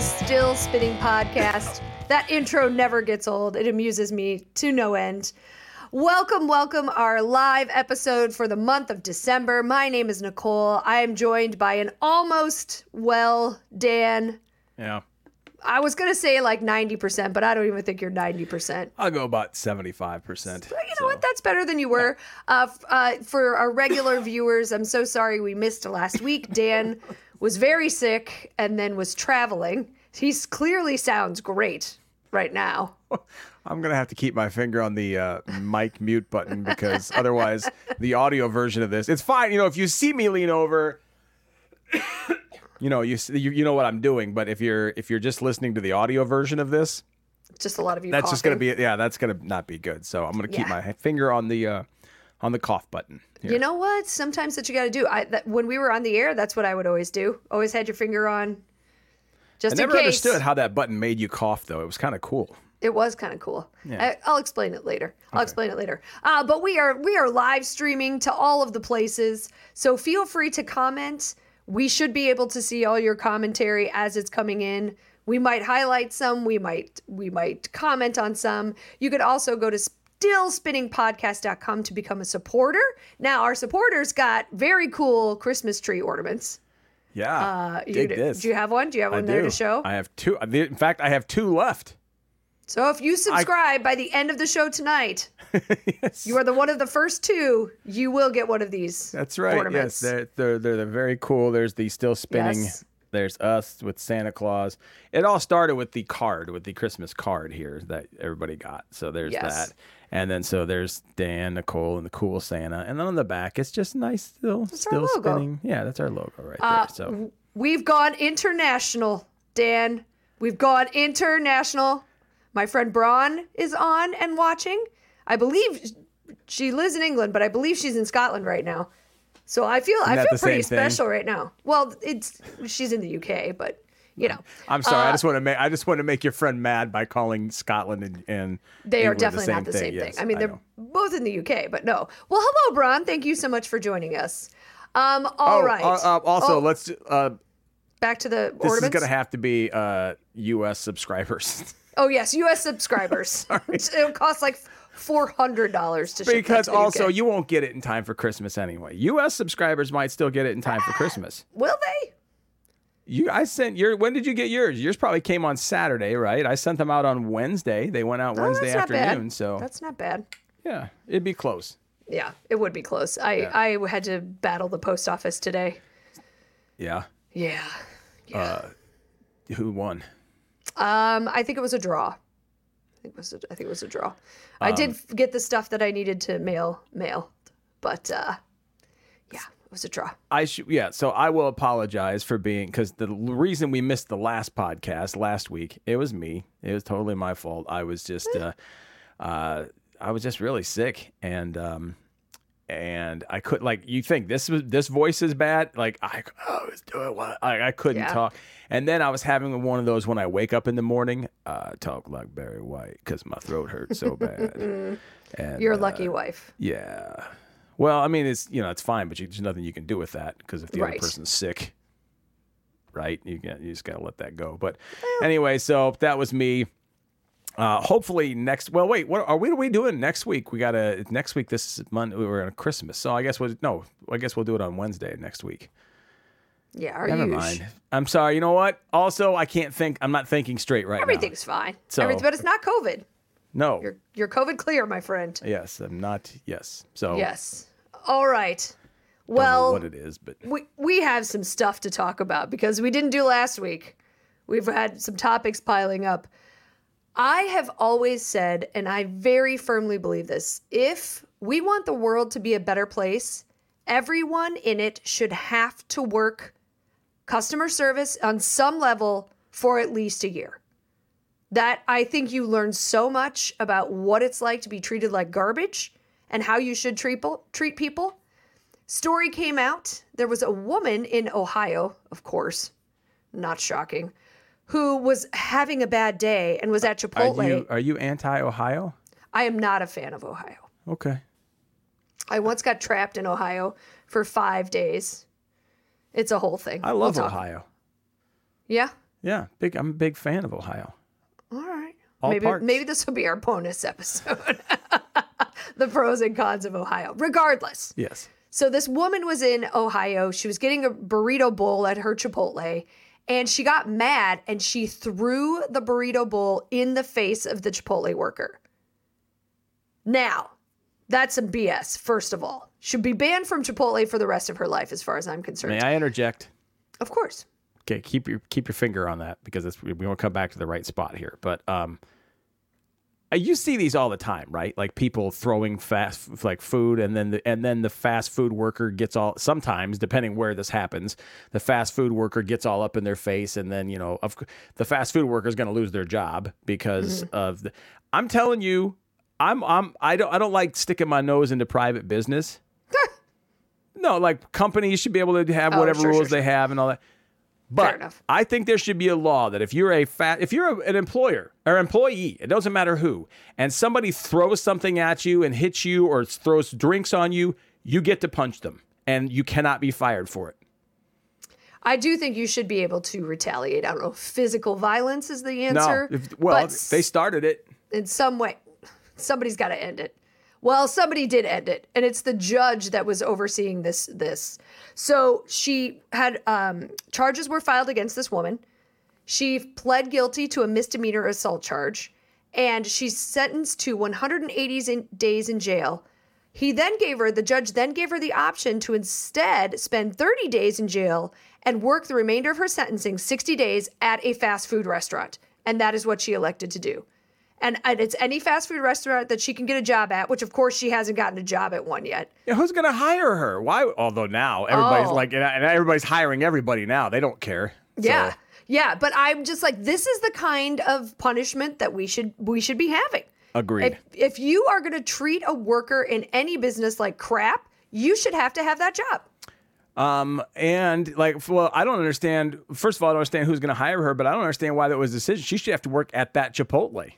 the Still Spinning Podcast. That intro never gets old. It amuses me to no end. Welcome, welcome, our live episode for the month of December. My name is Nicole. I am joined by an almost well Dan. Yeah. I was gonna say like 90%, but I don't even think you're 90%. I'll go about 75%. But you know what? That's better than you were. Uh, f- uh, for our regular viewers, I'm so sorry we missed last week. Dan was very sick and then was traveling. He clearly sounds great right now. I'm going to have to keep my finger on the uh, mic mute button because otherwise the audio version of this, it's fine. You know, if you see me lean over, you know, you, you you know what I'm doing, but if you're if you're just listening to the audio version of this, Just a lot of you. that's just going to be yeah, that's going to not be good. So I'm going to keep Yeah. my finger on the uh, on the cough button. Here. You know what? Sometimes that you got to do. I that, when we were on the air, that's what I would always do. Always had your finger on, just I never case. understood how that button made you cough though. It was kind of cool. It was kind of cool. Yeah. I, I'll explain it later. I'll explain it later. Uh, but we are we are live streaming to all of the places, so feel free to comment. We should be able to see all your commentary as it's coming in. We might highlight some. We might we might comment on some. You could also go to stillspinningpodcast.com to become a supporter. Now our supporters got very cool Christmas tree ornaments. Yeah. Uh, you, dig do, this. do you have one? Do you have I one there do. to show? I have two. In fact, I have two left. So if you subscribe by the end of the show tonight, yes. you are the one of the first two. You will get one of these. That's right. Ornaments. Yes, they're, they're they're they're very cool. There's the still spinning. Yes. There's us with Santa Claus. It all started with the card, with the Christmas card here that everybody got. So there's Yes. that. And then so there's Dan, Nicole, and the cool Santa. And then on the back, it's just nice still our still spinning. Yeah, that's our logo right Uh, there. So We've gone international, Dan. We've gone international. My friend Braun is on and watching. I believe she lives in England, but I believe she's in Scotland right now. So I feel I feel pretty special right now. Well, it's she's in the UK, but you know. I'm sorry. uh, I just want to make I just want to make your friend mad by calling Scotland and, and They are England definitely not the same thing. Yes, I mean, they're know. both in the UK, but no. Well, hello, Braun. Thank you so much for joining us. Um, all Oh, right. uh, uh, also, Oh, let's. Uh, back to the this ornaments. is going to have to be uh, U.S. subscribers. oh yes, U.S. subscribers. It'll cost like four hundred dollars to ship because to the also UK. you won't get it in time for Christmas anyway. U.S. subscribers might still get it in time for Christmas. will they? You, I sent your. When did you get yours? Yours probably came on Saturday, right? I sent them out on Wednesday. They went out Oh, Wednesday afternoon. bad. So that's not bad. yeah, it'd be close. Yeah, it would be close. I I had to battle the post office today. Yeah. Yeah. Who won? Um, I think it was a draw. I think it was a, I think it was a draw. I Um, did get the stuff that I needed to mail mail, but uh, yeah, was a draw. I should. Yeah. So I will apologize for being because the reason we missed the last podcast last week, it was me. It was totally my fault. I was just. Uh, uh, I was just really sick and um and I could like you think this was this voice is bad like I, I was doing what I, I couldn't Yeah. talk and then I was having one of those when I wake up in the morning uh talk like Barry White because my throat hurts so bad and Your uh, lucky wife. yeah well I mean it's you know it's fine but you, there's nothing you can do with that because if the Right. other person's sick right you got you just gotta let that go but anyway so that was me uh, hopefully next. Well, wait. What are we? What are we doing next week? We got to next week. This Monday. We're on Christmas, so I guess we'll no. I guess we'll do it on Wednesday next week. Yeah, are Never you? mind. I'm sorry. You know what? Also, I can't think. I'm not thinking straight right now. Everything's fine. So- Everything, but it's not COVID. No. You're you're COVID clear, my friend. yes, I'm not. Yes. So Yes. All right. don't know Well, what it is, but we we have some stuff to talk about because we didn't do last week. We've had some topics piling up. I have always said, and I very firmly believe this if we want the world to be a better place, everyone in it should have to work customer service on some level for at least a year. That I think you learn so much about what it's like to be treated like garbage and how you should treat, treat people. Story came out. There was a woman in Ohio, of course, not shocking, who was having a bad day and was at are Chipotle. you are you anti Ohio? I am not a fan of Ohio. Okay. I once got trapped in Ohio for five days. It's a whole thing. I We'll love Ohio. Yeah. Yeah, big. I'm a big fan of Ohio. All right. All maybe parts. maybe this will be our bonus episode. the pros and cons of Ohio. Regardless. Yes. So this woman was in Ohio. She was getting a burrito bowl at her Chipotle and she got mad and she threw the burrito bowl in the face of the Chipotle worker. Now, that's some BS, first of all. Should be banned from Chipotle for the rest of her life as far as I'm concerned. May I interject? Of course. Okay, keep your keep your finger on that because it's, we won't come back to the right spot here. But um, Uh, you see these all the time, right? Like people throwing fast like food, and then the, and then the fast food worker gets all. Sometimes, depending where this happens, the fast food worker gets all up in their face, and then you know, of the fast food worker is going to lose their job because mm-hmm. of the. I'm telling you, I'm I'm I don't I don't like sticking my nose into private business. no, like companies should be able to have Oh, whatever sure, rules sure, they have and all that. But. I think there should be a law that if you're a fat, if you're a- an employer or employee, it doesn't matter who, and somebody throws something at you and hits you or throws drinks on you, you get to punch them, and you cannot be fired for it. I do think you should be able to retaliate. I don't know. if Physical violence is the No, answer. if, well, but they started it. in some way, somebody's got to end it. Well, somebody did end it, and it's the judge that was overseeing this. This, so she had um, charges were filed against this woman. She pled guilty to a misdemeanor assault charge, and she's sentenced to 180 in- days in jail. He then gave her, the judge then gave her the option to instead spend 30 days in jail and work the remainder of her sentencing 60 days at a fast food restaurant. And that is what she elected to do. And, and it's any fast food restaurant that she can get a job at, which of course she hasn't gotten a job at one yet. Yeah, who's going to hire her? Why? Although now everybody's Oh. like, and everybody's hiring everybody now. They don't care. So, Yeah. Yeah, but I'm just like this is the kind of punishment that we should we should be having. Agreed. If, if you are going to treat a worker in any business like crap, you should have to have that job. Um, and like, well, I don't understand. First of all, I don't understand who's going to hire her, but I don't understand why that was a decision. She should have to work at that Chipotle.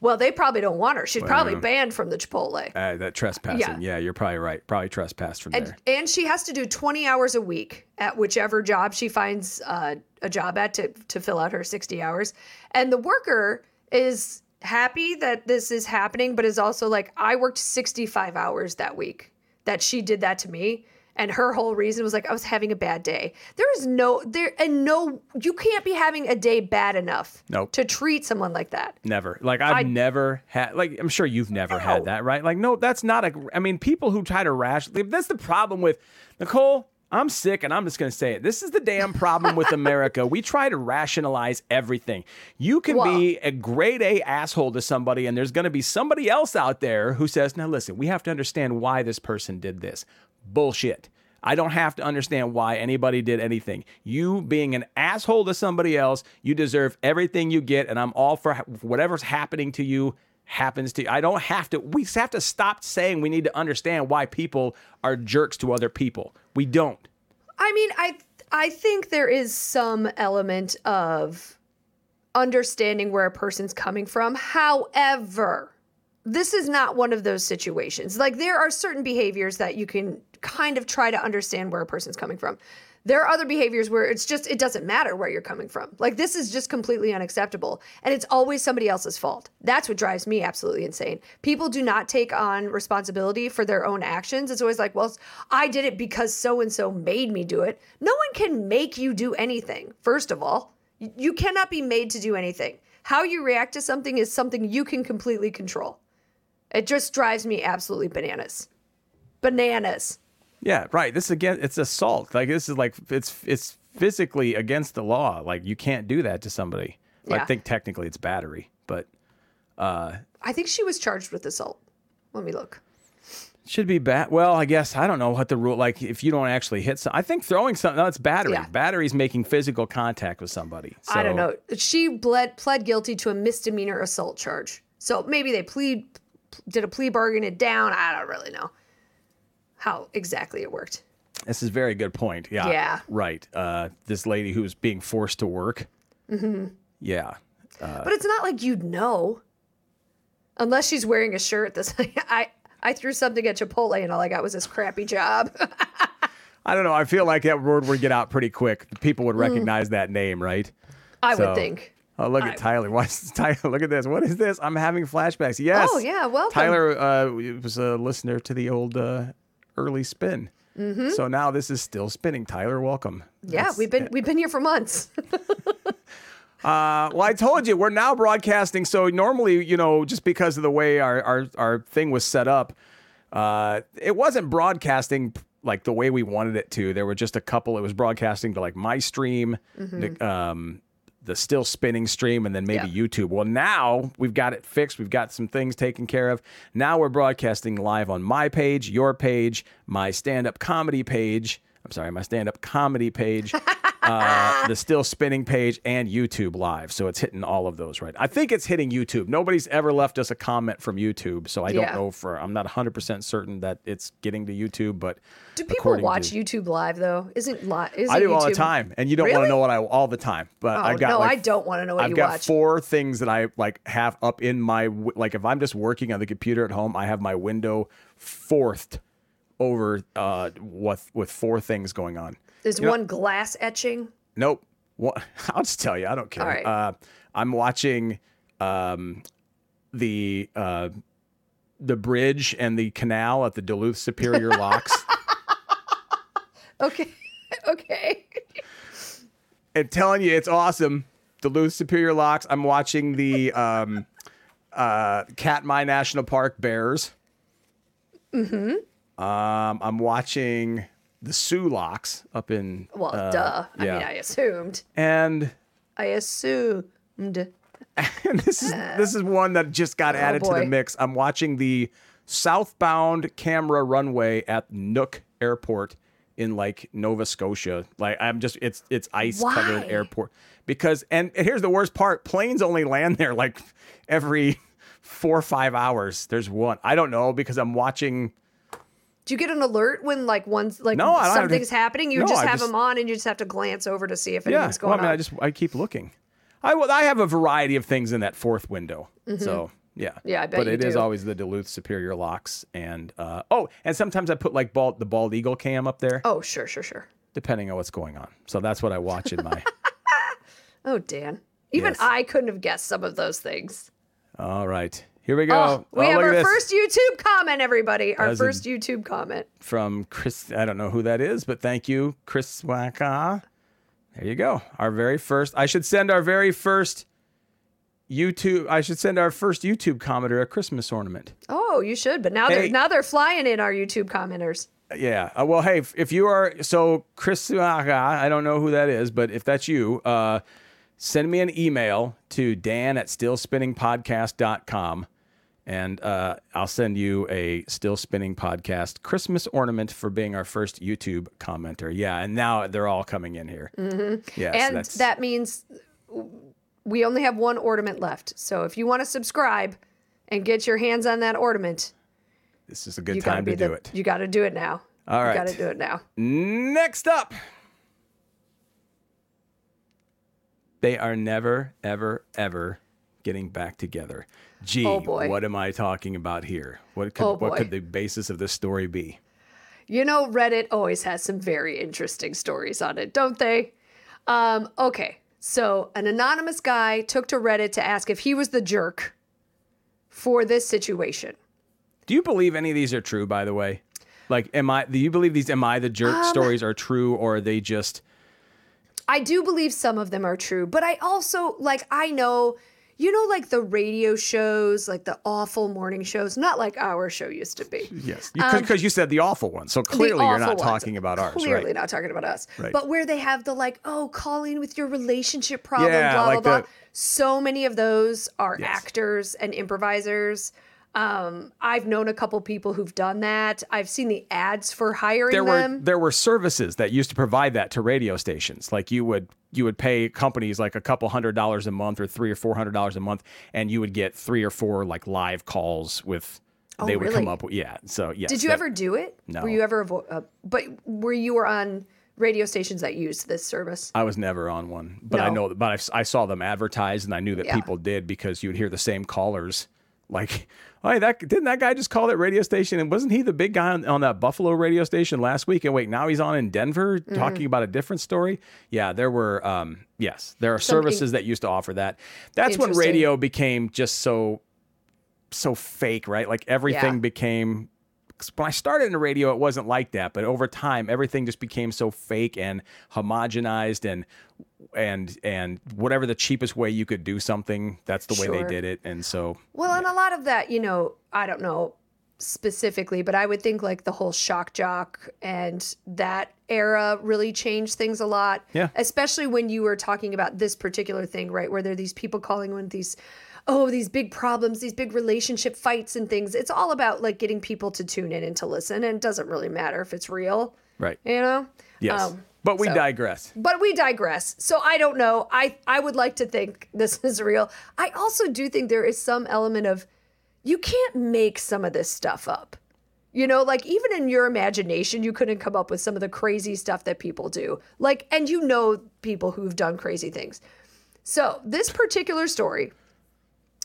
Well, they probably don't want her. She's probably banned from the Chipotle. Uh, that trespassing. Yeah. you're probably right. Probably trespassed from And, there. and she has to do 20 hours a week at whichever job she finds uh, a job at to, to fill out her 60 hours. And the worker is happy that this is happening, but is also like, I worked 65 hours that week that she did that to me. And her whole reason was like, I was having a bad day. There is no, there, and no, you can't be having a day bad enough Nope. to treat someone like that. Never. Like I've I- never had. Like I'm sure you've never had that, right? Like no, that's not a. I mean, people who try to rationally. That's the problem with Nicole. I'm sick, and I'm just going to say it. This is the damn problem with America. We try to rationalize everything. You can be a grade A asshole to somebody, and there's going to be somebody else out there who says, "Now listen, we have to understand why this person did this." Bullshit. I don't have to understand why anybody did anything. You being an asshole to somebody else, you deserve everything you get, and I'm all for whatever's happening to you happens to you. I don't have to. We have to stop saying we need to understand why people are jerks to other people. We don't. I mean, I I think there is some element of understanding where a person's coming from. However, this is not one of those situations. Like there are certain behaviors that you can kind of try to understand where a person's coming from. There are other behaviors where it's just it doesn't matter where you're coming from. Like this is just completely unacceptable and it's always somebody else's fault. That's what drives me absolutely insane. People do not take on responsibility for their own actions. It's always like, well, I did it because so and so made me do it. No one can make you do anything. First of all, you cannot be made to do anything. How you react to something is something you can completely control. It just drives me absolutely bananas. Bananas. Yeah, right. This again, it's assault. Like this is like it's it's physically against the law. Like you can't do that to somebody. I think technically it's battery, but uh, I think she was charged with assault. Let me look. Should be bad. Well, I guess I don't know what the rule. Like, if you don't actually hit some, I think throwing something. No, it's battery. Yeah. Battery's making physical contact with somebody. I don't know. She bled, pled guilty to a misdemeanor assault charge. So maybe they plead did a plea bargain it down. I don't really know how exactly it worked. This is a very good point. Yeah. Yeah. Right. Uh, this lady who was being forced to work. Mm-hmm. Yeah. but it's not like you'd know. Unless she's wearing a shirt that's I I threw something at Chipotle and all I got was this crappy job. I don't know. I feel like that word would get out pretty quick. People Mm. would recognize that name, right? I So- would think. Oh, look at Tyler. What's Tyler? Look at this. What is this? I'm having flashbacks. Yes. Oh, yeah, welcome. Tyler uh, was a listener to the old uh, early spin. Mm-hmm. So now this is still spinning. Tyler, welcome. Yeah, That's- we've been we've been here for months. Uh, well, I told you we're now broadcasting. So normally, you know, just because of the way our our, our thing was set up, uh, it wasn't broadcasting like the way we wanted it to. There were just a couple. It was broadcasting to like my stream, the, um, the still spinning stream, and then maybe Yeah. YouTube. Well, now we've got it fixed. We've got some things taken care of. Now we're broadcasting live on my page, your page, my stand up comedy page. I'm sorry, my stand up comedy page. uh, the still spinning page and YouTube live. So it's hitting all of those right. I think it's hitting YouTube. Nobody's ever left us a comment from YouTube, so I don't Yeah. know for I'm not 100% certain that it's getting to YouTube, but Do people watch to- YouTube live though? Isn't live? Isn't I do all the time, and you don't want to know what I all the time. But Oh I've got no, like, I don't want to know what I've you got watch. four things that I like have up in my like if I'm just working on the computer at home, I have my window fourthed over uh with with four things going on. Is one glass etching? Nope. What? I'll just tell you. I don't care. Right. Uh, I'm watching um, the uh, the bridge and the canal at the Duluth Superior Locks, Okay, okay. and telling you it's awesome. Duluth Superior Locks. I'm watching the um, uh, Katmai National Park bears. Mm-hmm. Um, I'm watching the Soo Locks up in. Well, uh, duh. I yeah. mean, I assumed. and I assumed. and this is this is one that just got added to the Oh, mix. I'm watching the southbound camera runway at Nook Airport in like Nova Scotia. Like I'm just it's it's ice covered airport because and, and here's the worst part: planes only land there like every four or five hours. There's one. I don't know because I'm watching. Do you get an alert when like one's like No, I don't to- something's happening? You No, just I have just- them on, and you just have to glance over to see if Yeah, anything's well, I going mean, on. I just I keep looking. I well, I have a variety of things in that fourth window. So yeah, Mm-hmm. Yeah, I bet But it is do. always the Duluth Superior locks, and uh, oh, and sometimes I put like bald the bald eagle cam up there, oh, sure, sure, sure. depending on what's going on. So that's what I watch in my. Oh, Dan. Even Yes. I couldn't have guessed some of those things. All right, here we go. Oh, we Oh, have our first YouTube comment, everybody. Our first YouTube comment. from Chris. I don't know who that is, but thank you, Chris Waka. There you go. Our very first. I should send our very first YouTube. I should send our first YouTube commenter a Christmas ornament. Oh, you should, but now Hey. they're now they're flying in our YouTube commenters. Yeah. Uh, well, hey, if, if you are so Chris, Waka, I don't know who that is, but if that's you, uh, send me an email to Dan at stillspinningpodcast.com and uh, I'll send you a Still Spinning Podcast Christmas ornament for being our first YouTube commenter. Yeah, and now they're all coming in here. Mm-hmm. Yes, and that's, that means we only have one ornament left. So if you want to subscribe and get your hands on that ornament, this is a good you got to time to do the, it. You got to do it now. All You got to do it now. Next up, they are never, ever, ever getting back together. Gee, Oh, what am I talking about here? What could Oh, what could the basis of this story be? You know, Reddit always has some very interesting stories on it, don't they? Um, okay, so an anonymous guy took to Reddit to ask if he was the jerk for this situation. Do you believe any of these are true? By the way, like, am I? Do you believe these? Am I the jerk Um, stories are true, or are they just? I do believe some of them are true, but I also like I know, you know, like the radio shows, like the awful morning shows, not like our show used to be. Yes, because um, you said the awful one, so clearly you're not ones. talking about ours, Clearly right? not talking about us. Right. But where they have the like, oh, calling with your relationship problem, Yeah, blah, like blah, the- blah. So many of those are Yes. actors and improvisers. Um, I've known a couple people who've done that. I've seen the ads for hiring there were them. there were services that used to provide that to radio stations. Like you would you would pay companies like a couple hundred dollars a month or three or four hundred dollars a month, and you would get three or four like live calls with. Oh, they would come Oh, up with yeah. So yeah. Did you ever do it? No. Were you ever, avo- uh, but were you were on radio stations that used this service? I was never on one, but I know. But I, I saw them advertised, and I knew that Yeah. people did because you would hear the same callers Like, hey, that didn't that guy just call that radio station? And wasn't he the big guy on, on that Buffalo radio station last week? And wait, now he's on in Denver talking about a different story. Yeah, there were. Um, yes, there are Some in- services that used to offer that. That's when radio became just so so fake, right? Like everything Yeah. became. When I started in the radio, it wasn't like that, but over time, everything just became so fake and homogenized, and and and whatever the cheapest way you could do something, that's the way Sure. they did it. And so, Well, and a lot of that, you know, I don't know specifically, but I would think like the whole shock jock and that era really changed things a lot. Yeah. Especially when you were talking about this particular thing, right? Where there are these people calling in these, oh, these big problems, these big relationship fights and things. It's all about like getting people to tune in and to listen. And it doesn't really matter if it's real, right. you know? Yes. Um, but we so- digress. but we digress. So I don't know. I I would like to think this is real. I also do think there is some element of you can't make some of this stuff up. You know, like even in your imagination, you couldn't come up with some of the crazy stuff that people do. Like, and you know people who've done crazy things. So this particular story,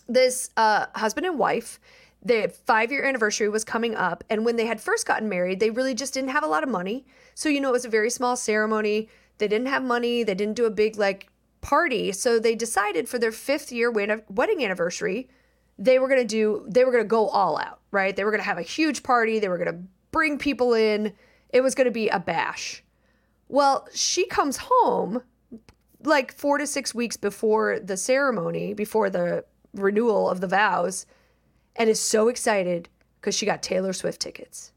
this uh, husband and wife, the five year anniversary was coming up. And when they had first gotten married, they really just didn't have a lot of money. So, you know, it was a very small ceremony. They didn't have money. They didn't do a big, like, party. So they decided for their fifth year wedding anniversary, they were going to do, they were going to go all out, right? They were going to have a huge party. They were going to bring people in. It was going to be a bash. Well, she comes home like four to six weeks before the ceremony, before the renewal of the vows, and is so excited because she got Taylor Swift tickets.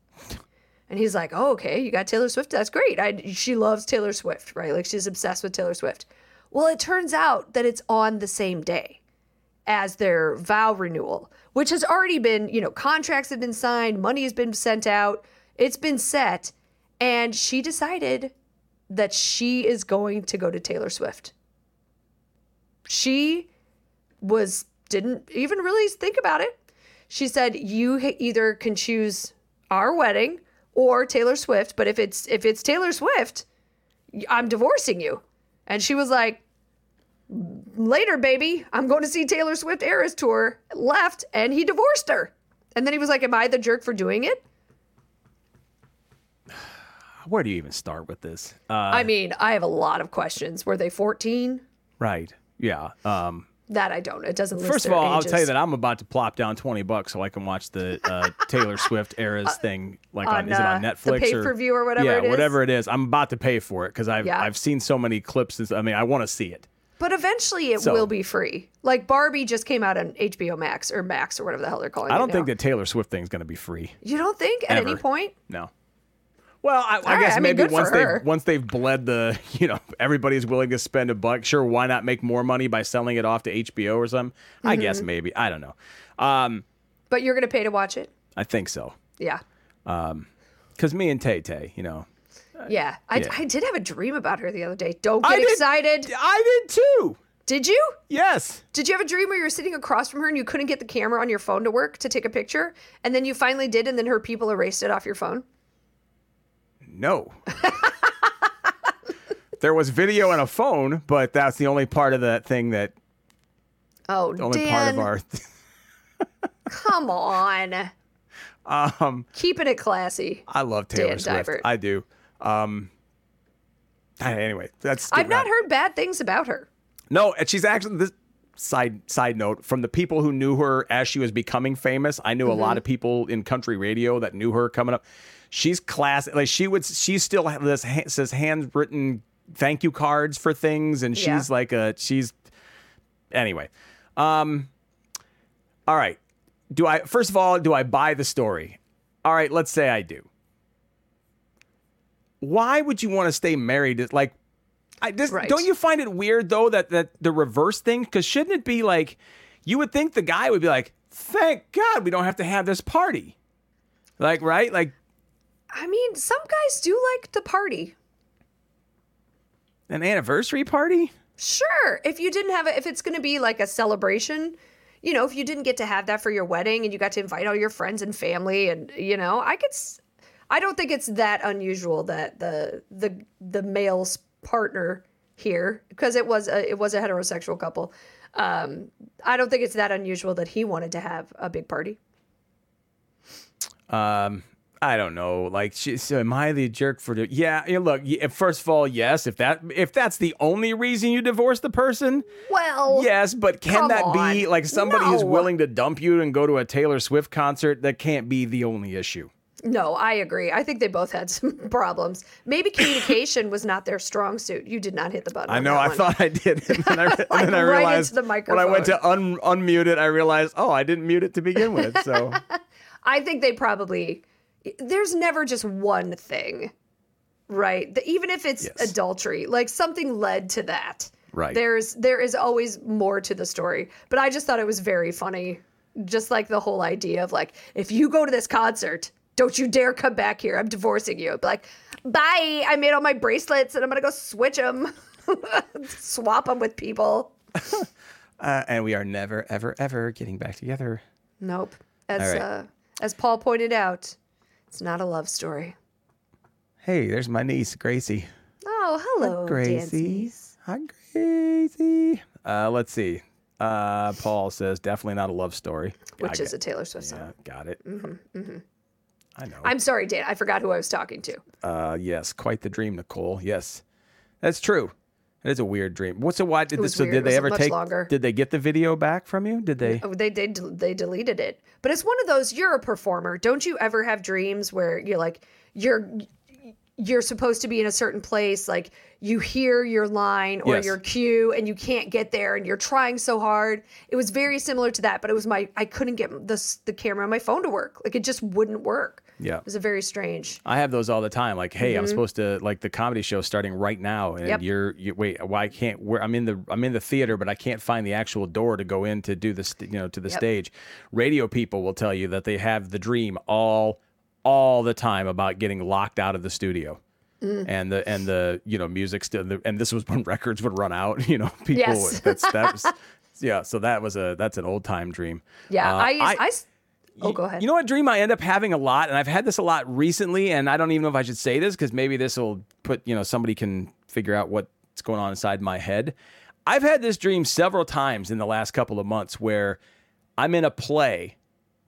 And he's like, "Oh, okay, you got Taylor Swift. That's great. I, she loves Taylor Swift, right? Like she's obsessed with Taylor Swift." Well, it turns out that it's on the same day as their vow renewal, which has already been, you know, contracts have been signed, money has been sent out, it's been set, and she decided that she is going to go to Taylor Swift. She was didn't even really think about it. She said you either can choose our wedding or Taylor Swift, but if it's if it's Taylor Swift, I'm divorcing you. And she was like later baby, I'm going to see Taylor Swift Eras tour. Left and he divorced her. And then he was like, "Am I the jerk for doing it?" Where do you even start with this? Uh, I mean, I have a lot of questions. Were they 14? right. Yeah. Um, That I don't. It doesn't. list first of all, I'll tell you that I'm about to plop down 20 bucks so I can watch the uh, Taylor Swift eras thing. Like, on, on, is it on uh, Netflix? the pay-per-view or whatever Yeah, it is? whatever it is. I'm about to pay for it because I've, Yeah. I've seen so many clips. I mean, I want to see it. But eventually, it So- will be free. Like Barbie just came out on HBO Max or Max or whatever the hell they're calling it. I don't think now. the Taylor Swift thing's going to be free. You don't think at any point? No. Well, I, I right, guess I mean, maybe once they once they've bled the, you know, everybody's willing to spend a buck. Sure, why not make more money by selling it off to HBO or something? I Mm-hmm. guess maybe. I don't know. Um, But you're gonna pay to watch it? I think so. Yeah. Um, Because me and Tay Tay, you know, Yeah. I, yeah. I did have a dream about her the other day. Don't I get did- excited. I did too. Did you? Yes. Did you have a dream where you were sitting across from her and you couldn't get the camera on your phone to work to take a picture? And then you finally did, and then her people erased it off your phone? No. there was video and a phone, but that's the only part of that thing that Oh, the only Dan, part of our. come on. um, Keeping it classy. I love Taylor Dan Swift. Divert. I do. Um, anyway, that's. I've not heard bad things about her. No, and she's actually this side side note from the people who knew her as she was becoming famous. I knew a lot of people in country radio that knew her coming up. She's class. Like she would. She still has this says handwritten thank you cards for things, and she's Yeah. like a she's. Anyway, um, all right. Do I first of all do I buy the story? All right, let's say I do. Why would you want to stay married? Like I just Right. don't you find it weird though that that the reverse thing? Because shouldn't it be like you would think the guy would be like, "Thank God we don't have to have this party," like right? Like I mean, some guys do like to party. an anniversary party. Sure. If you didn't have it, if it's going to be like a celebration, you know, if you didn't get to have that for your wedding and you got to invite all your friends and family and, you know, I could, s- I don't think it's that unusual that the, the, the male's partner here, because it was a, it was a heterosexual couple, Um, I don't think it's that unusual that he wanted to have a big party. Um, I don't know. Like, she, so am I the jerk for the? Yeah, yeah. Look, first of all, yes. If that if that's the only reason you divorce the person, Well, yes. But can that be like somebody who's willing to dump you and go to a Taylor Swift concert? That can't be the only issue. No, I agree. I think they both had some problems. Maybe communication was not their strong suit. You did not hit the button. I know. I one. thought I did, and then I, and Like, then I right realized into the when I went to un, unmute it, I realized, oh, I didn't mute it to begin with. So I think they probably. There's never just one thing, right? The, even if it's Yes. adultery, like something led to that. Right. There's there is always more to the story. But I just thought it was very funny, just like the whole idea of like, if you go to this concert, don't you dare come back here. I'm divorcing you. Be like, bye. I made all my bracelets and I'm gonna go switch them, swap them with people. uh, and we are never, ever, ever getting back together. Nope. As right. uh, as Paul pointed out, it's not a love story. Hey, there's my niece, Gracie. Oh, hello, Gracie. Dancies. Hi, Gracie. Uh, let's see. Uh, Paul says definitely not a love story. Which I is a Taylor Swift song. Yeah, got it. I know. I'm sorry, Dan. I forgot who I was talking to. Uh, yes, quite the dream, Nicole. Yes, that's true. It is a weird dream. What's so why did this? So did they ever take? longer. Did they get the video back from you? Did they? Oh, they they they deleted it. But it's one of those. You're a performer. Don't you ever have dreams where you're like you're you're supposed to be in a certain place, like you hear your line or Yes. your cue and you can't get there and you're trying so hard. It was very similar to that, but it was my I couldn't get the the camera on my phone to work. Like it just wouldn't work. Yeah. It was a very strange. I have those all the time. Like, hey, I'm supposed to like the comedy show starting right now, and Mm-hmm. Yep. you're you wait. Why can't? Where I'm in the I'm in the theater, but I can't find the actual door to go in to do this, you know to the Yep. stage. Radio people will tell you that they have the dream all all the time about getting locked out of the studio. Mm. And the and the you know music still and this was when records would run out you know people Yes. that's that was yeah so that was a that's an old time dream Yeah, Uh, I, used, I s- Oh, go ahead. you know what dream I end up having a lot, and I've had this a lot recently, and I don't even know if I should say this because maybe this will put you know somebody can figure out what's going on inside my head. I've had this dream several times in the last couple of months where I'm in a play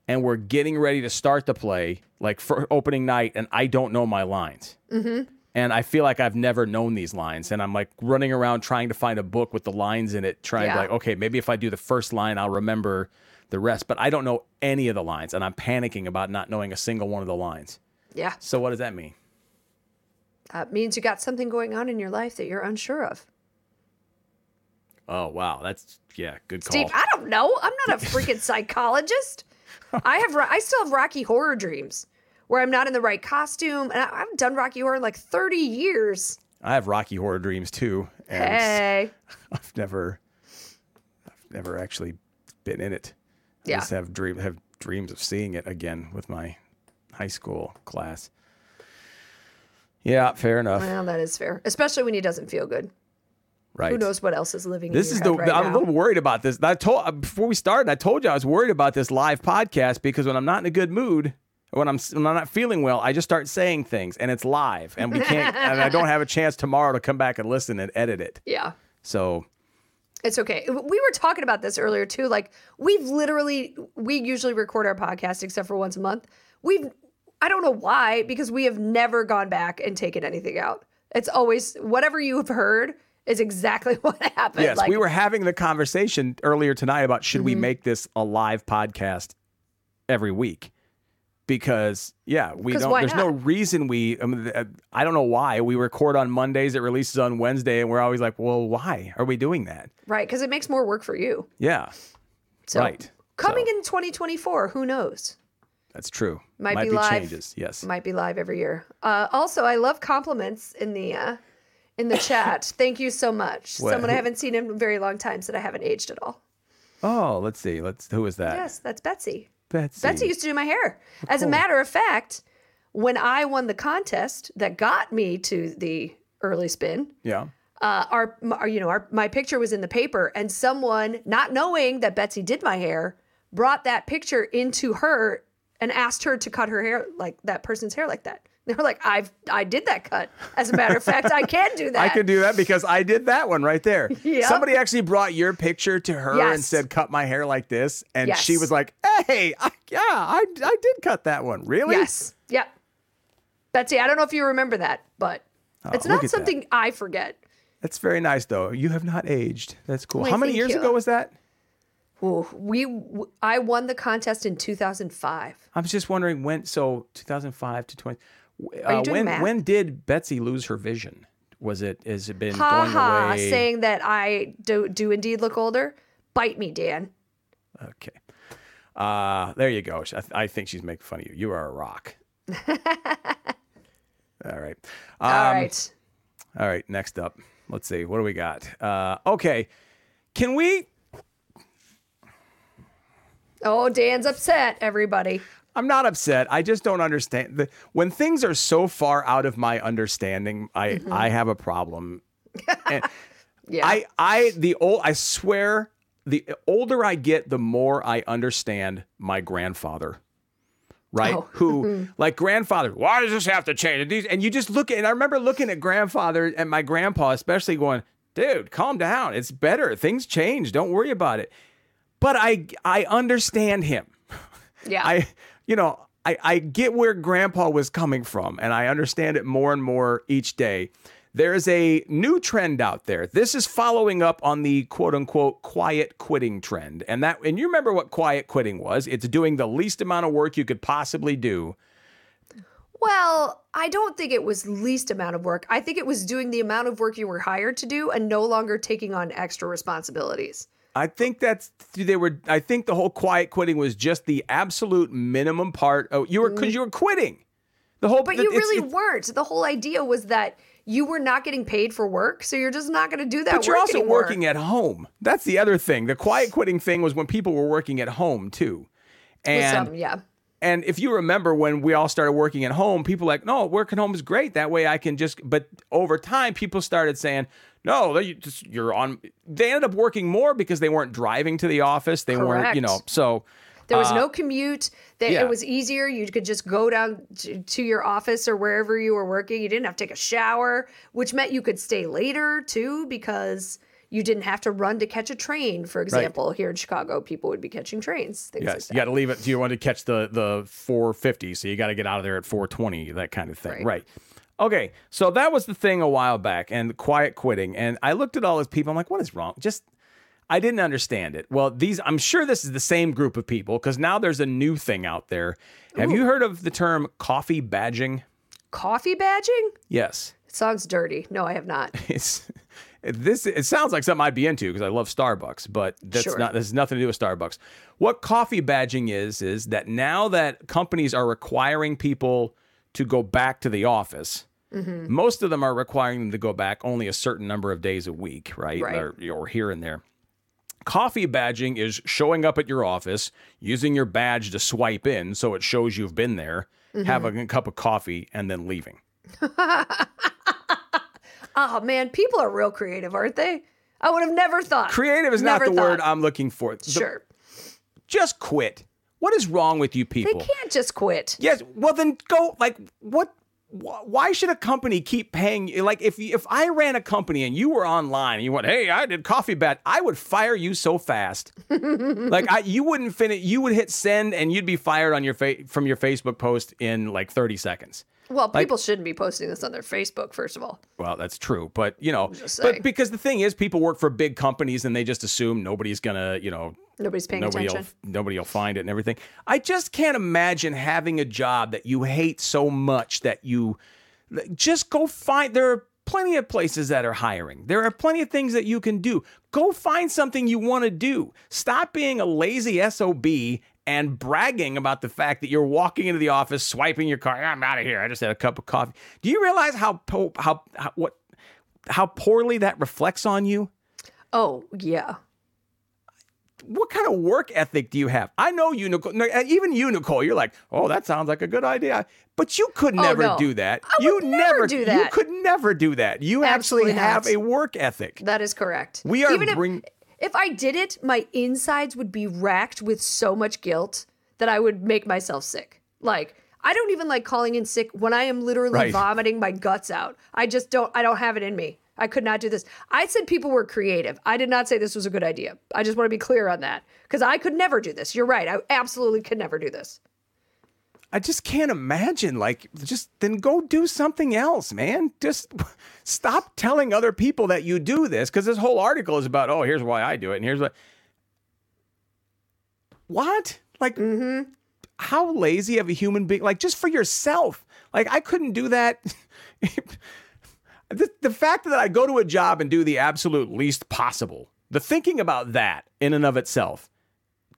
and we're getting ready to start the play, like for opening night, and I don't know my lines. Mm-hmm. And I feel like I've never known these lines, and I'm like running around trying to find a book with the lines in it, trying Yeah. to like, okay, maybe if I do the first line, I'll remember the rest. But I don't know any of the lines, and I'm panicking about not knowing a single one of the lines. yeah, So what does that mean? that means you got something going on in your life that you're unsure of. Oh wow, that's yeah, good call. Steve, I don't know. I'm not a freaking psychologist. I have, I still have Rocky Horror dreams where I'm not in the right costume, and I, I've done Rocky Horror in like 30 years. I have Rocky Horror dreams too, and Hey, I've never, I've never actually been in it. I Yeah. just have dream have dreams of seeing it again with my high school class. Yeah, fair enough. well, that is fair, especially when he doesn't feel good. right. Who knows what else is living This in is the. right I'm now. a little worried about this. I told before we started. I told you I was worried about this live podcast because when I'm not in a good mood, when I'm when I'm not feeling well, I just start saying things, and it's live, and we can't, and I don't have a chance tomorrow to come back and listen and edit it. yeah. So It's okay. We were talking about this earlier too. Like we've literally we usually record our podcast except for once a month. We've I don't know why because we have never gone back and taken anything out. It's always whatever you have heard is exactly what happened. yes, like, we were having the conversation earlier tonight about should Mm-hmm. we make this a live podcast every week. Because yeah, we don't. There's no reason we. I, mean, uh, I don't know why we record on Mondays. It releases on Wednesday, and we're always like, "Well, why are we doing that?" right because it makes more work for you. Yeah, So right. coming So- in 2024, who knows? That's true. Might be be live. changes. Yes. Might be live every year. Uh, also, I love compliments in the uh, in the chat. Thank you so much. What? Someone I haven't seen in a very long time said I haven't aged at all. Oh, let's see. Let's. Who is that? Yes, that's Betsy. Betsy. Betsy used to do my hair. As a matter of fact, when I won the contest that got me to the early spin, Yeah. uh, our, our you know our my picture was in the paper, and someone not knowing that Betsy did my hair brought that picture into her and asked her to cut her hair like that person's hair like that. They were like, I've I did that cut. As a matter of fact, I can do that. I could do that because I did that one right there. Yep. Somebody actually brought your picture to her and said, "Cut my hair like this," and she was like, "Hey, I, yeah, I, I did cut that one. Really? Yes. Yep. Betsy, I don't know if you remember that, but oh, it's Oh, look not at that. something I forget. That's very nice, though. You have not aged. That's cool. How many years you. ago was that? Ooh, we I won the contest in 2005. I was just wondering when. So 2005 to 20. Uh, when math? when did Betsy lose her vision? Was it has it been Ha going ha, away? saying that I do do indeed look older. Bite me, Dan. Okay. Uh, there you go. I, th- I think she's making fun of you. You are a rock. All right. Um, All right. All right. Next up, let's see. What do we got? Uh, okay. Can we? Oh, Dan's upset, everybody. I'm not upset. I just don't understand. The, when things are so far out of my understanding, I Mm-hmm. I have a problem. Yeah. I I the old I swear the older I get, the more I understand my grandfather. Right? Oh. Who like grandfather, why does this have to change? And, these, and you just look at and I remember looking at grandfather and my grandpa especially going, dude, calm down. It's better. Things change. Don't worry about it. But I I understand him. yeah. I, you know, I, I get where grandpa was coming from and I understand it more and more each day. There's a new trend out there. This is following up on the quote unquote quiet quitting trend. And that, and you remember what quiet quitting was? It's doing the least amount of work you could possibly do. well, I don't think it was least amount of work. I think it was doing the amount of work you were hired to do and no longer taking on extra responsibilities. I think that's they were. I think the whole quiet quitting was just the absolute minimum part. Oh, you were because you were quitting. The whole, Mm-hmm. But you it's- really it's- weren't. The whole idea was that you were not getting paid for work, so you're just not going to do that But you're also anymore. working at home. That's the other thing. The quiet quitting thing was when people were working at home too. And some, yeah. and if you remember when we all started working at home, people like, no, working home is great. That way I can just. But over time, people started saying, no, you just, you're on. They ended up working more because they weren't driving to the office. They weren't, you know. So There was no uh, commute. That yeah. it was easier. You could just go down to, to your office or wherever you were working. You didn't have to take a shower, which meant you could stay later too because you didn't have to run to catch a train. For example, here in Chicago, people would be catching trains. Things like Yes, that. you got to leave it. You want to catch the the 450, so you got to get out of there at 420, that kind of thing. Right. Right. Okay, so that was the thing a while back, and quiet quitting. And I looked at all these people. I'm like, what is wrong? Just I didn't understand it. Well, these I'm sure this is the same group of people because now there's a new thing out there. Have you heard of the term coffee badging? Coffee badging? Yes. It sounds dirty. No, I have not. It's this. It sounds like something I'd be into because I love Starbucks, but that's Sure. not. This has nothing to do with Starbucks. What coffee badging is is that now that companies are requiring people to go back to the office, Mm-hmm. most of them are requiring them to go back only a certain number of days a week, right? Right. Or, or here and there. Coffee badging is showing up at your office, using your badge to swipe in so it shows you've been there, Mm-hmm. having a cup of coffee, and then leaving. Oh man, people are real creative, aren't they? I would have never thought. Creative is Never not the thought. word I'm looking for. The- Sure. just quit. What is wrong with you people? They can't just quit. Yes, well then go like what wh- why should a company keep paying you? Like if if I ran a company and you were online and you went, "Hey, I did coffee bet," I would fire you so fast. like I, you wouldn't finish. You would hit send and you'd be fired on your fa- from your Facebook post in like thirty seconds. Well, people shouldn't be posting this on their Facebook, first of all. Well, that's true, but you know, but because the thing is, people work for big companies and they just assume nobody's gonna, you know, Nobody's paying nobody attention. will nobody will find it and everything. I just can't imagine having a job that you hate so much that you just go find there are plenty of places that are hiring. There are plenty of things that you can do. Go find something you want to do. Stop being a lazy SOB and bragging about the fact that you're walking into the office, swiping your card. I'm out of here. I just had a cup of coffee. Do you realize how po- how, how what how poorly that reflects on you? Oh, yeah. What kind of work ethic do you have? I know you, Nicole. Uh, even you, Nicole. You're like, oh, that sounds like a good idea, but you could oh, never no. do that. I you would never do that. You could never do that. You Absolutely actually have not. a work ethic. That is correct. We are Even if, if I did it, my insides would be racked with so much guilt that I would make myself sick. Like, I don't even like calling in sick when I am literally Right. vomiting my guts out. I just don't. I don't have it in me. I could not do this. I said people were creative. I did not say this was a good idea. I just want to be clear on that because I could never do this. You're right. I absolutely could never do this. I just can't imagine. Like, just then go do something else, man. Just stop telling other people that you do this because this whole article is about, oh, here's why I do it, and here's what. What? Like, mm-hmm. how lazy of a human being? Like, just for yourself. Like, I couldn't do that. the, the fact that I go to a job and do the absolute least possible, the thinking about that in and of itself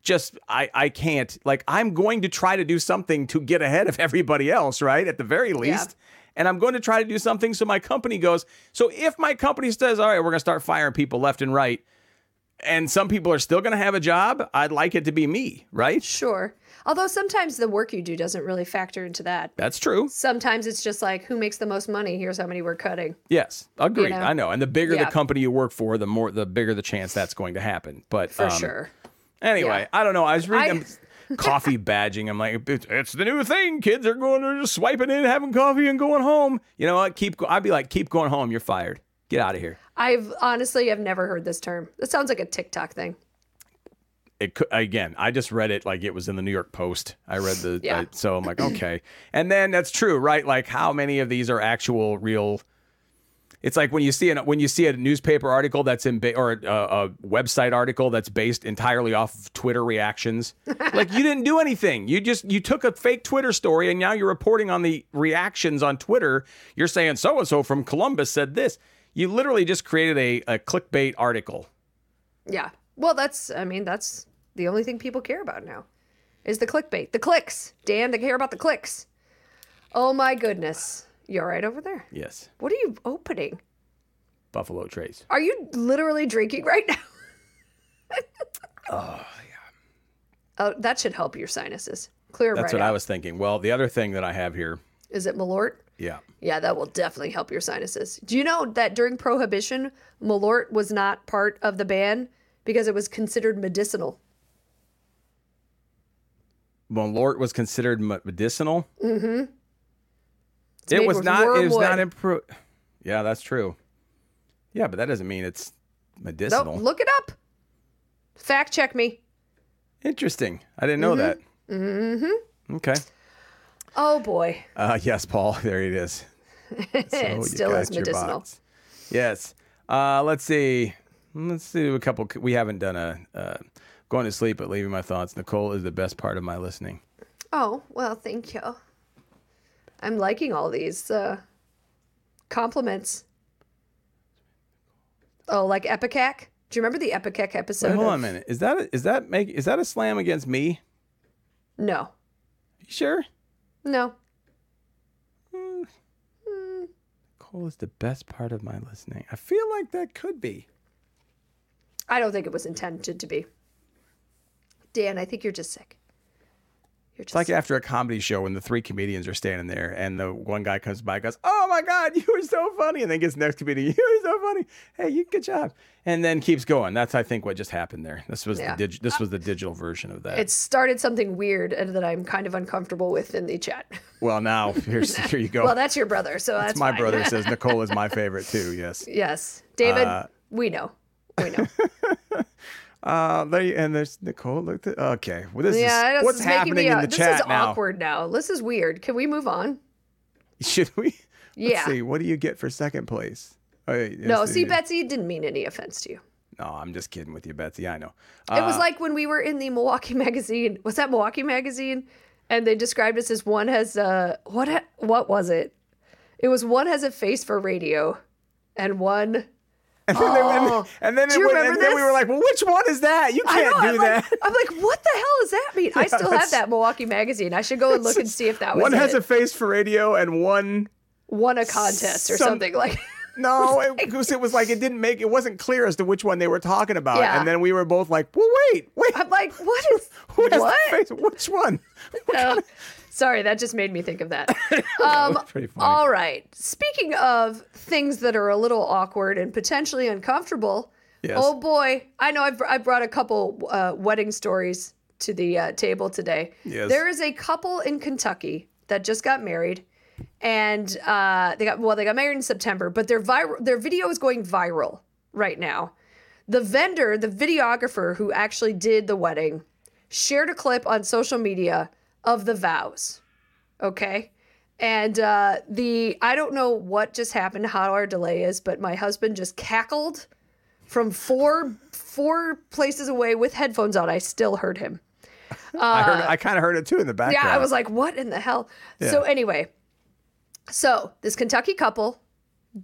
just I I can't like I'm going to try to do something to get ahead of everybody else, right? At the very least. And I'm going to try to do something so my company goes. So if my company says, "All right, we're going to start firing people left and right," and some people are still going to have a job, I'd like it to be me, right? Sure. Although sometimes the work you do doesn't really factor into that. That's true. Sometimes it's just like who makes the most money. Here's how many we're cutting. Yes, agreed. know? I know. And the bigger Yeah. the company you work for, the more the bigger the chance that's going to happen. But For um, sure. Anyway, Yeah. I don't know. I was reading I- coffee badging. I'm like, it's, it's the new thing. Kids are going to just swiping in, having coffee, and going home. You know what? Keep. go- I'd be like, keep going home. You're fired. Get out of here. I've honestly have never heard this term. That sounds like a TikTok thing. It could, again. I just read it like it was in the New York Post. I read the. Yeah. I- so I'm like, okay. And then that's true, right? Like, how many of these are actual, real? It's like when you see an when you see a newspaper article that's in ba- or a, a website article that's based entirely off of Twitter reactions. like you didn't do anything. You just you took a fake Twitter story and now you're reporting on the reactions on Twitter. You're saying so and so from Columbus said this. You literally just created a, a clickbait article. Yeah. Well, that's I mean, that's the only thing people care about now. Is the clickbait. The clicks. Dan, they care about the clicks. Oh my goodness. You all right over there? Yes, What are you opening? Buffalo Trace. Are you literally drinking right now? Oh, yeah. Oh, that should help your sinuses. Clear That's right what I was thinking. Well, the other thing that I have here, Is it Malort? Yeah. Yeah, that will definitely help your sinuses. Do you know that during Prohibition, Malort was not part of the ban because it was considered medicinal? Malort was considered me- medicinal. It's It made was not. It was not improved. Yeah, that's true. Yeah, but that doesn't mean it's medicinal. look it up. Fact check me. Interesting. I didn't know that. Mm-hmm. Okay. Oh boy. Uh, yes, Paul. There it is. it So still is medicinal. Yes. Uh, let's see. Let's do a couple. We haven't done a uh, going to sleep but leaving my thoughts. Nicole is the best part of my listening. Oh, well, thank you. I'm liking all these uh, compliments. Oh, like Epicac? Do you remember the Epicac episode? Wait, hold of- on a minute. Is that a, is that make is that a slam against me? No. You sure? No. Hmm. Nicole is the best part of my listening. I feel like that could be. I don't think it was intended to be. Dan, I think you're just sick. You're just It's like after a comedy show when the three comedians are standing there and the one guy comes by and goes, Oh my God, you were so funny. And then gets the next comedian, You were so funny. Hey, you good job. And then keeps going. That's I think what just happened there. This was Yeah. the dig- this was the digital version of that. it started something weird and that I'm kind of uncomfortable with in the chat. well now here's here you go. Well, that's your brother, so that's my fine. brother says Nicole is my favorite too, yes. yes. David, Uh, we know. We know. Uh there you, and there's Nicole looked at okay. Well this yeah, is what's is happening me in uh, the this chat This is now. awkward now. This is weird. Can we move on? Should we? Let's Yeah. see. What do you get for second place? Yeah, No, see, Betsy didn't mean any offense to you. No, I'm just kidding with you, Betsy. I know. It was Uh, like when we were in the Milwaukee magazine. Was that Milwaukee magazine? And they described us as one has uh what ha- what was it? It was one has a face for radio, and one. And then, they Oh. and then, Do it went- and then we were like, well, which one is that? You can't know, do I'm that. Like, I'm like, what the hell does that mean? I still have that Milwaukee magazine. I should go and look and see if that was one has it. a face for radio and one. won a contest or some- something like. No, it, was, it was like it didn't make it wasn't clear as to which one they were talking about. Yeah. And then we were both like, well, wait, wait. I'm like, what is what? Which one? Uh, sorry, that just made me think of that. Um, funny. all right. Speaking of things that are a little awkward and potentially uncomfortable, Yes. oh boy, I know I've, I brought a couple uh, wedding stories to the uh, table today. Yes. There is a couple in Kentucky that just got married, and uh, they got well, they got married in September, but their viral their video is going viral right now. The vendor, the videographer who actually did the wedding, shared a clip on social media of the vows. Okay. And uh, the I don't know what just happened, how our delay is, but my husband just cackled from four four places away with headphones on. I still heard him. I heard. I kind of heard it too in the background. Yeah, I was like, what in the hell? So anyway, so this Kentucky couple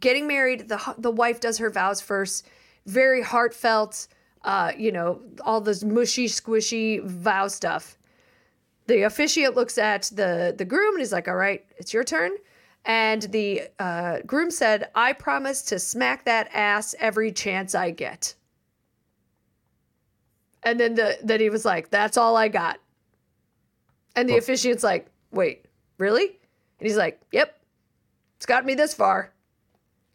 getting married, the the wife does her vows first, very heartfelt, uh, you know, all this mushy squishy vow stuff. The officiant looks at the the groom and he's like, "All right, it's your turn." And the uh, groom said, "I promise to smack that ass every chance I get." And then the then he was like, "That's all I got." And the officiant's like, "Wait, really?" And he's like, "Yep, it's got me this far."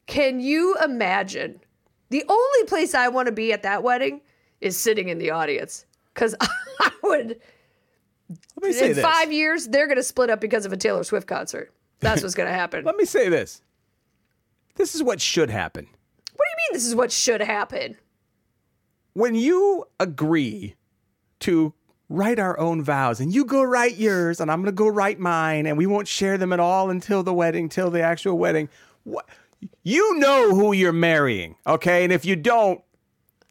Can you imagine? The only place I want to be at that wedding is sitting in the audience because I would. Let me say In this. five years, they're going to split up because of a Taylor Swift concert. That's what's going to happen. Let me say this. This is what should happen. What do you mean this is what should happen? When you agree to write our own vows and you go write yours and I'm going to go write mine and we won't share them at all until the wedding, till the actual wedding. What? You know who you're marrying, okay? And if you don't,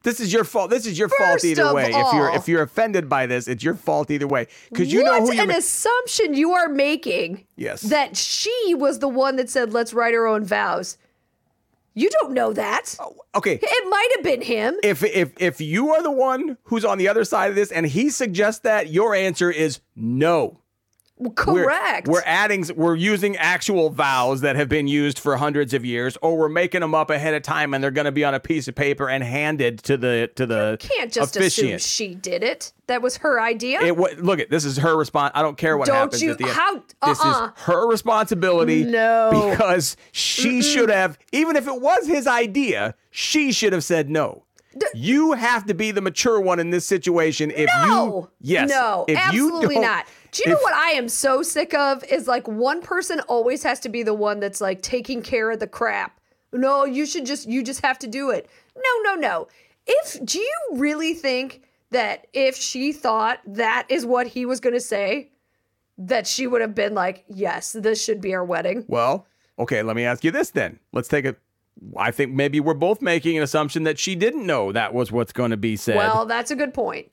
this is your fault. This is your fault either way. If you're if you're offended by this, it's your fault either way because you know who you're. an ma- assumption you are making Yes. that she was the one that said, let's write our own vows. You don't know that. Oh, okay, It might have been him. if if if you are the one who's on the other side of this and he suggests that, your answer is no. We're- Correct. We're, adding, we're using actual vows that have been used for hundreds of years, or we're making them up ahead of time, and they're going to be on a piece of paper and handed to the to the Can't just assume she did it. That was her idea. It, wa- look at this is her response. I don't care what Don't happens you- at the end. how- This uh-uh. is her responsibility. No. because she should have, even if it was his idea, she should have said no. you have to be the mature one in this situation. If no. you, yes, No, if you absolutely don't- not. Do you know what I am so sick of? Is like one person always has to be the one that's like taking care of the crap. No, you should just you just have to do it. No, no, no. If do you really think that if she thought that is what he was going to say, that she would have been like, "Yes, this should be our wedding." Well, okay, let me ask you this then. Let's take a. I think maybe we're both making an assumption that she didn't know that was what's going to be said. Well, that's a good point.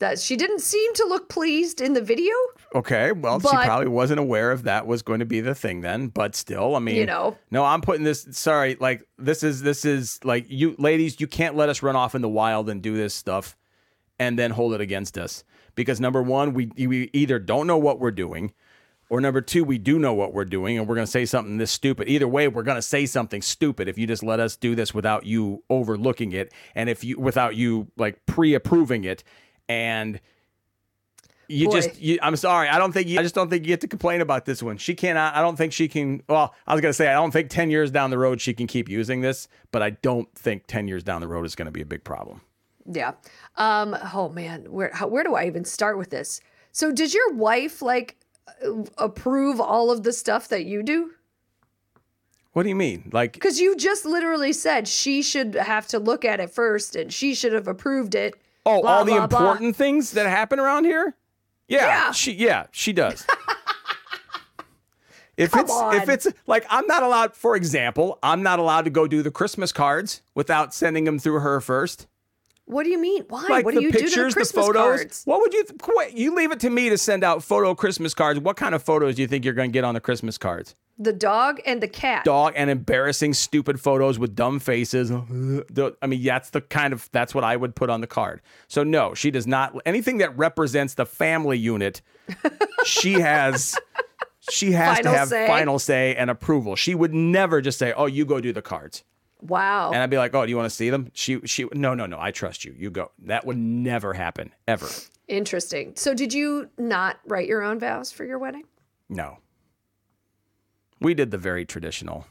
That she didn't seem to look pleased in the video. Okay, well, she probably wasn't aware if that was going to be the thing then, but still, I mean, You know. no, I'm putting this. Sorry, like this is this is like you ladies, you can't let us run off in the wild and do this stuff, and then hold it against us because number one, we we either don't know what we're doing, or number two, we do know what we're doing, and we're going to say something this stupid. Either way, we're going to say something stupid if you just let us do this without you overlooking it, and if you without you like pre-approving it, and you Boy. just you, i'm sorry i don't think you, i just don't think you get to complain about this one she cannot i don't think she can well i was going to say i don't think 10 years down the road she can keep using this but i don't think 10 years down the road is going to be a big problem Yeah. Um. Oh man, where how, where do I even start with this? So, did your wife like uh, approve all of the stuff that you do? what do you mean like Because you just literally said she should have to look at it first, and she should have approved it. Oh blah, all the blah, blah. important things that happen around here yeah, Yeah. she yeah she does If Come it's on. if it's like I'm not allowed, for example, I'm not allowed to go do the Christmas cards without sending them through her first. What do you mean? Why? like what the do you do to pictures, the the, Christmas photos. cards? What would you th- you leave it to me to send out photo Christmas cards? What kind of photos do you think you're going to get on the Christmas cards? The dog and the cat. Dog and embarrassing, stupid photos with dumb faces. I mean, that's the kind of that's what I would put on the card. So no, she does not anything that represents the family unit. she has. She has Final to have say. final say and approval. She would never just say, "Oh, you go do the cards." Wow. And I'd be like, "Oh, do you want to see them?" She she no, no, no, I trust you. You go. That would never happen ever. Interesting. So, did you not write your own vows for your wedding? No. We did the very traditional.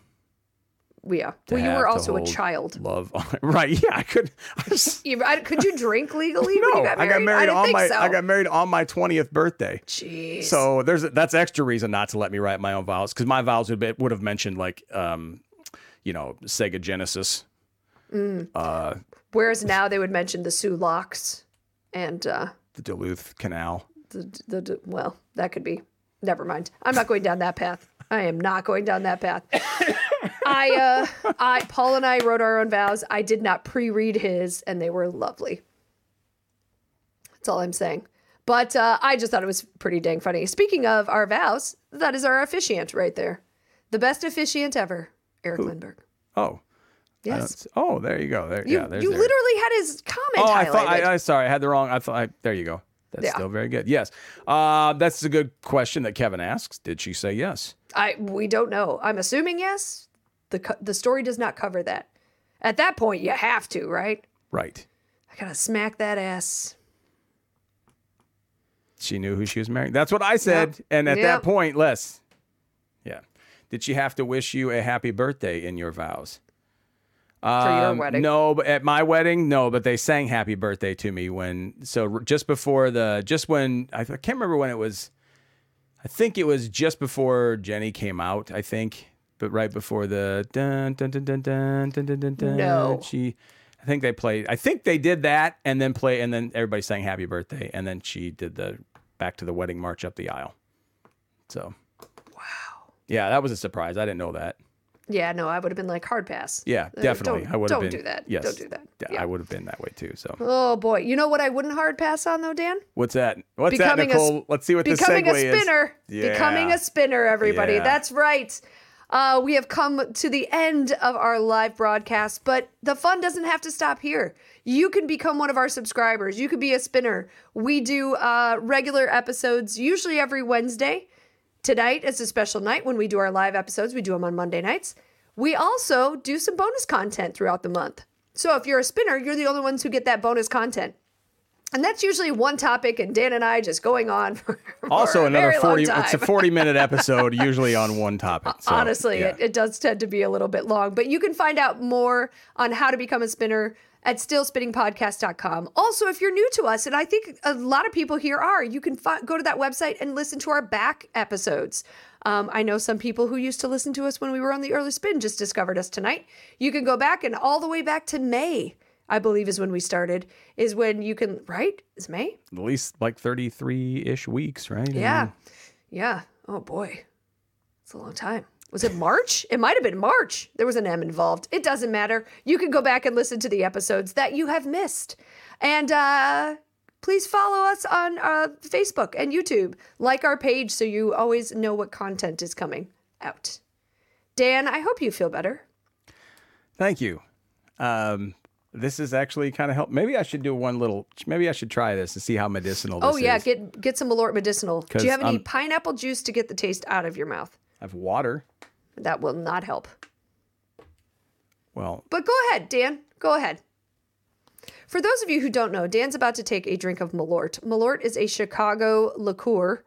Yeah. Well, you were also a child. Love, right? Yeah, I could. I You, I, could you drink legally when no, you got I got married didn't on my. so. I got married on my twentieth birthday. Jeez. So there's that's extra reason not to let me write my own vows because my vows would be, would have mentioned like um, you know, Sega Genesis. Uh, Whereas now they would mention the Soo Locks and uh, the Duluth Canal. the, the, the well, that could be. Never mind. I'm not going down that path. I am not going down that path. I, uh, I, Paul and I wrote our own vows. I did not pre-read his, and they were lovely. That's all I'm saying. But uh, I just thought it was pretty dang funny. Speaking of our vows, that is our officiant right there, the best officiant ever, Eric Lindberg. Oh. Yes, Oh, there you go. There, you, yeah, you literally had his comment Oh, I highlighted. thought. I, I sorry, I had the wrong. I thought. I, there you go. That's Yeah. still very good. Yes. Uh, that's a good question that Kevin asks. Did she say yes? I we don't know. I'm assuming yes. The the story does not cover that. At that point, you have to, right? Right. I gotta smack that ass. She knew who she was marrying. That's what I said. Yep. And at Yep. that point, Les. Yeah. Did she have to wish you a happy birthday in your vows? For your Um, wedding. No, but at my wedding, no, but they sang happy birthday to me when so just before the just when I, I can't remember when it was I think it was just before Jenny came out, I think, but right before the dun dun dun dun dun dun dun dun. dun No. She I think they played I think they did that and then play and then everybody sang happy birthday and then she did the back to the wedding march up the aisle. So Wow. yeah, that was a surprise. I didn't know that. Yeah, no, I would have been like hard pass. Yeah, Uh, definitely. don't- I would have don't been. do that. Yes, Don't do that. Yeah, Yeah. I would have been that way too. So Oh boy, you know what I wouldn't hard pass on though, Dan? what's that? What's Becoming a that, Nicole? Let's see what this is. Becoming segue a spinner. is. Becoming a spinner, everybody. Yeah. That's right. Uh, we have come to the end of our live broadcast, but the fun doesn't have to stop here. You can become one of our subscribers. You could be a spinner. We do uh, regular episodes, usually every Wednesday. Tonight is a special night when we do our live episodes. We do them on Monday nights. We also do some bonus content throughout the month. So if you're a spinner, you're the only ones who get that bonus content. And that's usually one topic, and Dan and I just going on for, Also, a another forty. It's a forty-minute episode, usually on one topic. So, Honestly, yeah. it, it does tend to be a little bit long, but you can find out more on how to become a spinner at stillspinningpodcast.com. Also, if you're new to us, and I think a lot of people here are, you can fi- go to that website and listen to our back episodes. Um, I know some people who used to listen to us when we were on the early spin just discovered us tonight. You can go back and all the way back to May, I believe is when we started, is when you can, right? Is May? at least like thirty-three-ish weeks, right? Yeah. Yeah. Oh boy. It's a long time. Was it March? it might have been March. There was an M involved. It doesn't matter. You can go back and listen to the episodes that you have missed. And uh please follow us on uh, Facebook and YouTube. Like our page so you always know what content is coming out. Dan, I hope you feel better. Thank you. Um, this is actually kind of help. Maybe I should do one little. Maybe I should try this and see how medicinal. This Oh yeah, is. get get some Malort medicinal. Do you have any I'm- pineapple juice to get the taste out of your mouth? I have water. That will not help. Well, But go ahead, Dan. Go ahead. For those of you who don't know, Dan's about to take a drink of Malort. Malort is a Chicago liqueur.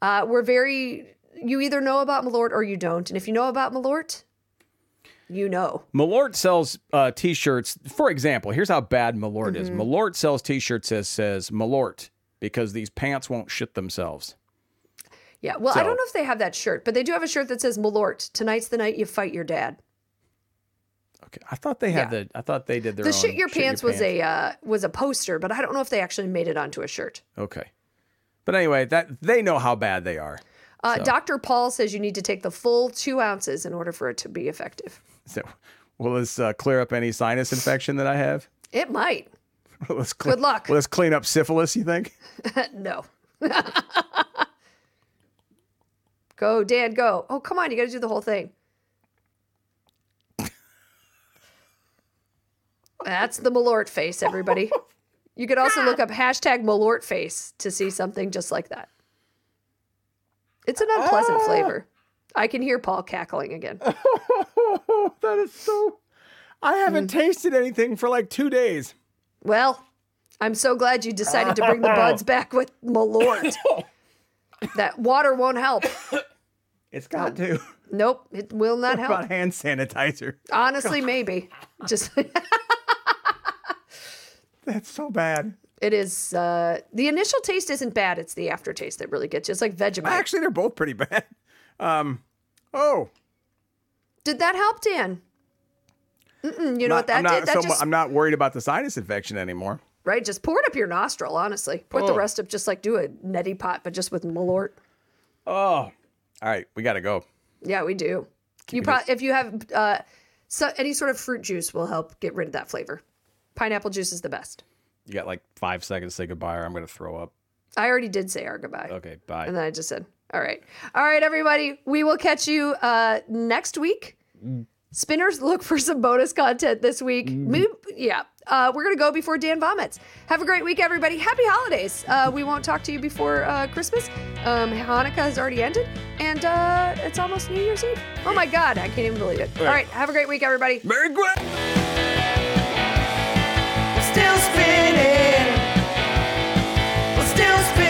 Uh, we're very, you either know about Malort or you don't. And if you know about Malort, you know. Malort sells uh, T-shirts. For example, here's how bad Malort Mm-hmm. is. Malort sells T-shirts that says Malort because these pants won't shit themselves. Yeah. Well, I don't know if they have that shirt, but they do have a shirt that says Malort. Tonight's the night you fight your dad. Okay, I thought they had Yeah. the. I thought they did their The shit your pants was pants. a uh, was a poster, but I don't know if they actually made it onto a shirt. Okay, but anyway, that they know how bad they are. Uh, So- Dr. Paul says you need to take the full two ounces in order for it to be effective. So, will this uh, clear up any sinus infection that I have? It might. let's cle- Good luck. This clean up syphilis? You think? no. go, Dan, go. Oh, come on. You got to do the whole thing. That's the Malort face, everybody. You could also look up hashtag Malort face to see something just like that. It's an unpleasant flavor. I can hear Paul cackling again. that is so. I haven't Mm. tasted anything for like two days. Well, I'm so glad you decided to bring the buds back with Malort. That water won't help. It's got to. Nope, it will not What help. about hand sanitizer? Honestly, maybe. Just That's so bad. it is. Uh, the initial taste isn't bad. It's the aftertaste that really gets you. It's like Vegemite. Actually, they're both pretty bad. Um, oh, Did that help, Dan? Mm-mm, you know what that I'm not, did? That so, just I'm not worried about the sinus infection anymore. Right. Just pour it up your nostril. Honestly, pour the Oh. rest up. Just like do a neti pot, but just with Malort. Oh, all right, we got to go. Yeah, we do. You pro- if you have uh, so any sort of fruit juice will help get rid of that flavor. Pineapple juice is the best. You got like five seconds to say goodbye, or I'm going to throw up. I already did say our goodbye. Okay, bye. And then I just said, all right. All right, everybody. We will catch you uh, next week. Spinners, look for some bonus content this week. Maybe- yeah uh, we're going to go before Dan vomits. Have a great week, everybody. Happy holidays. Uh, we won't talk to you before uh, Christmas. Um, Hanukkah has already ended, and uh, it's almost New Year's Eve. Oh my God, I can't even believe it. All right, All right have a great week, everybody. Merry Christmas. Still spinning. Still spinning.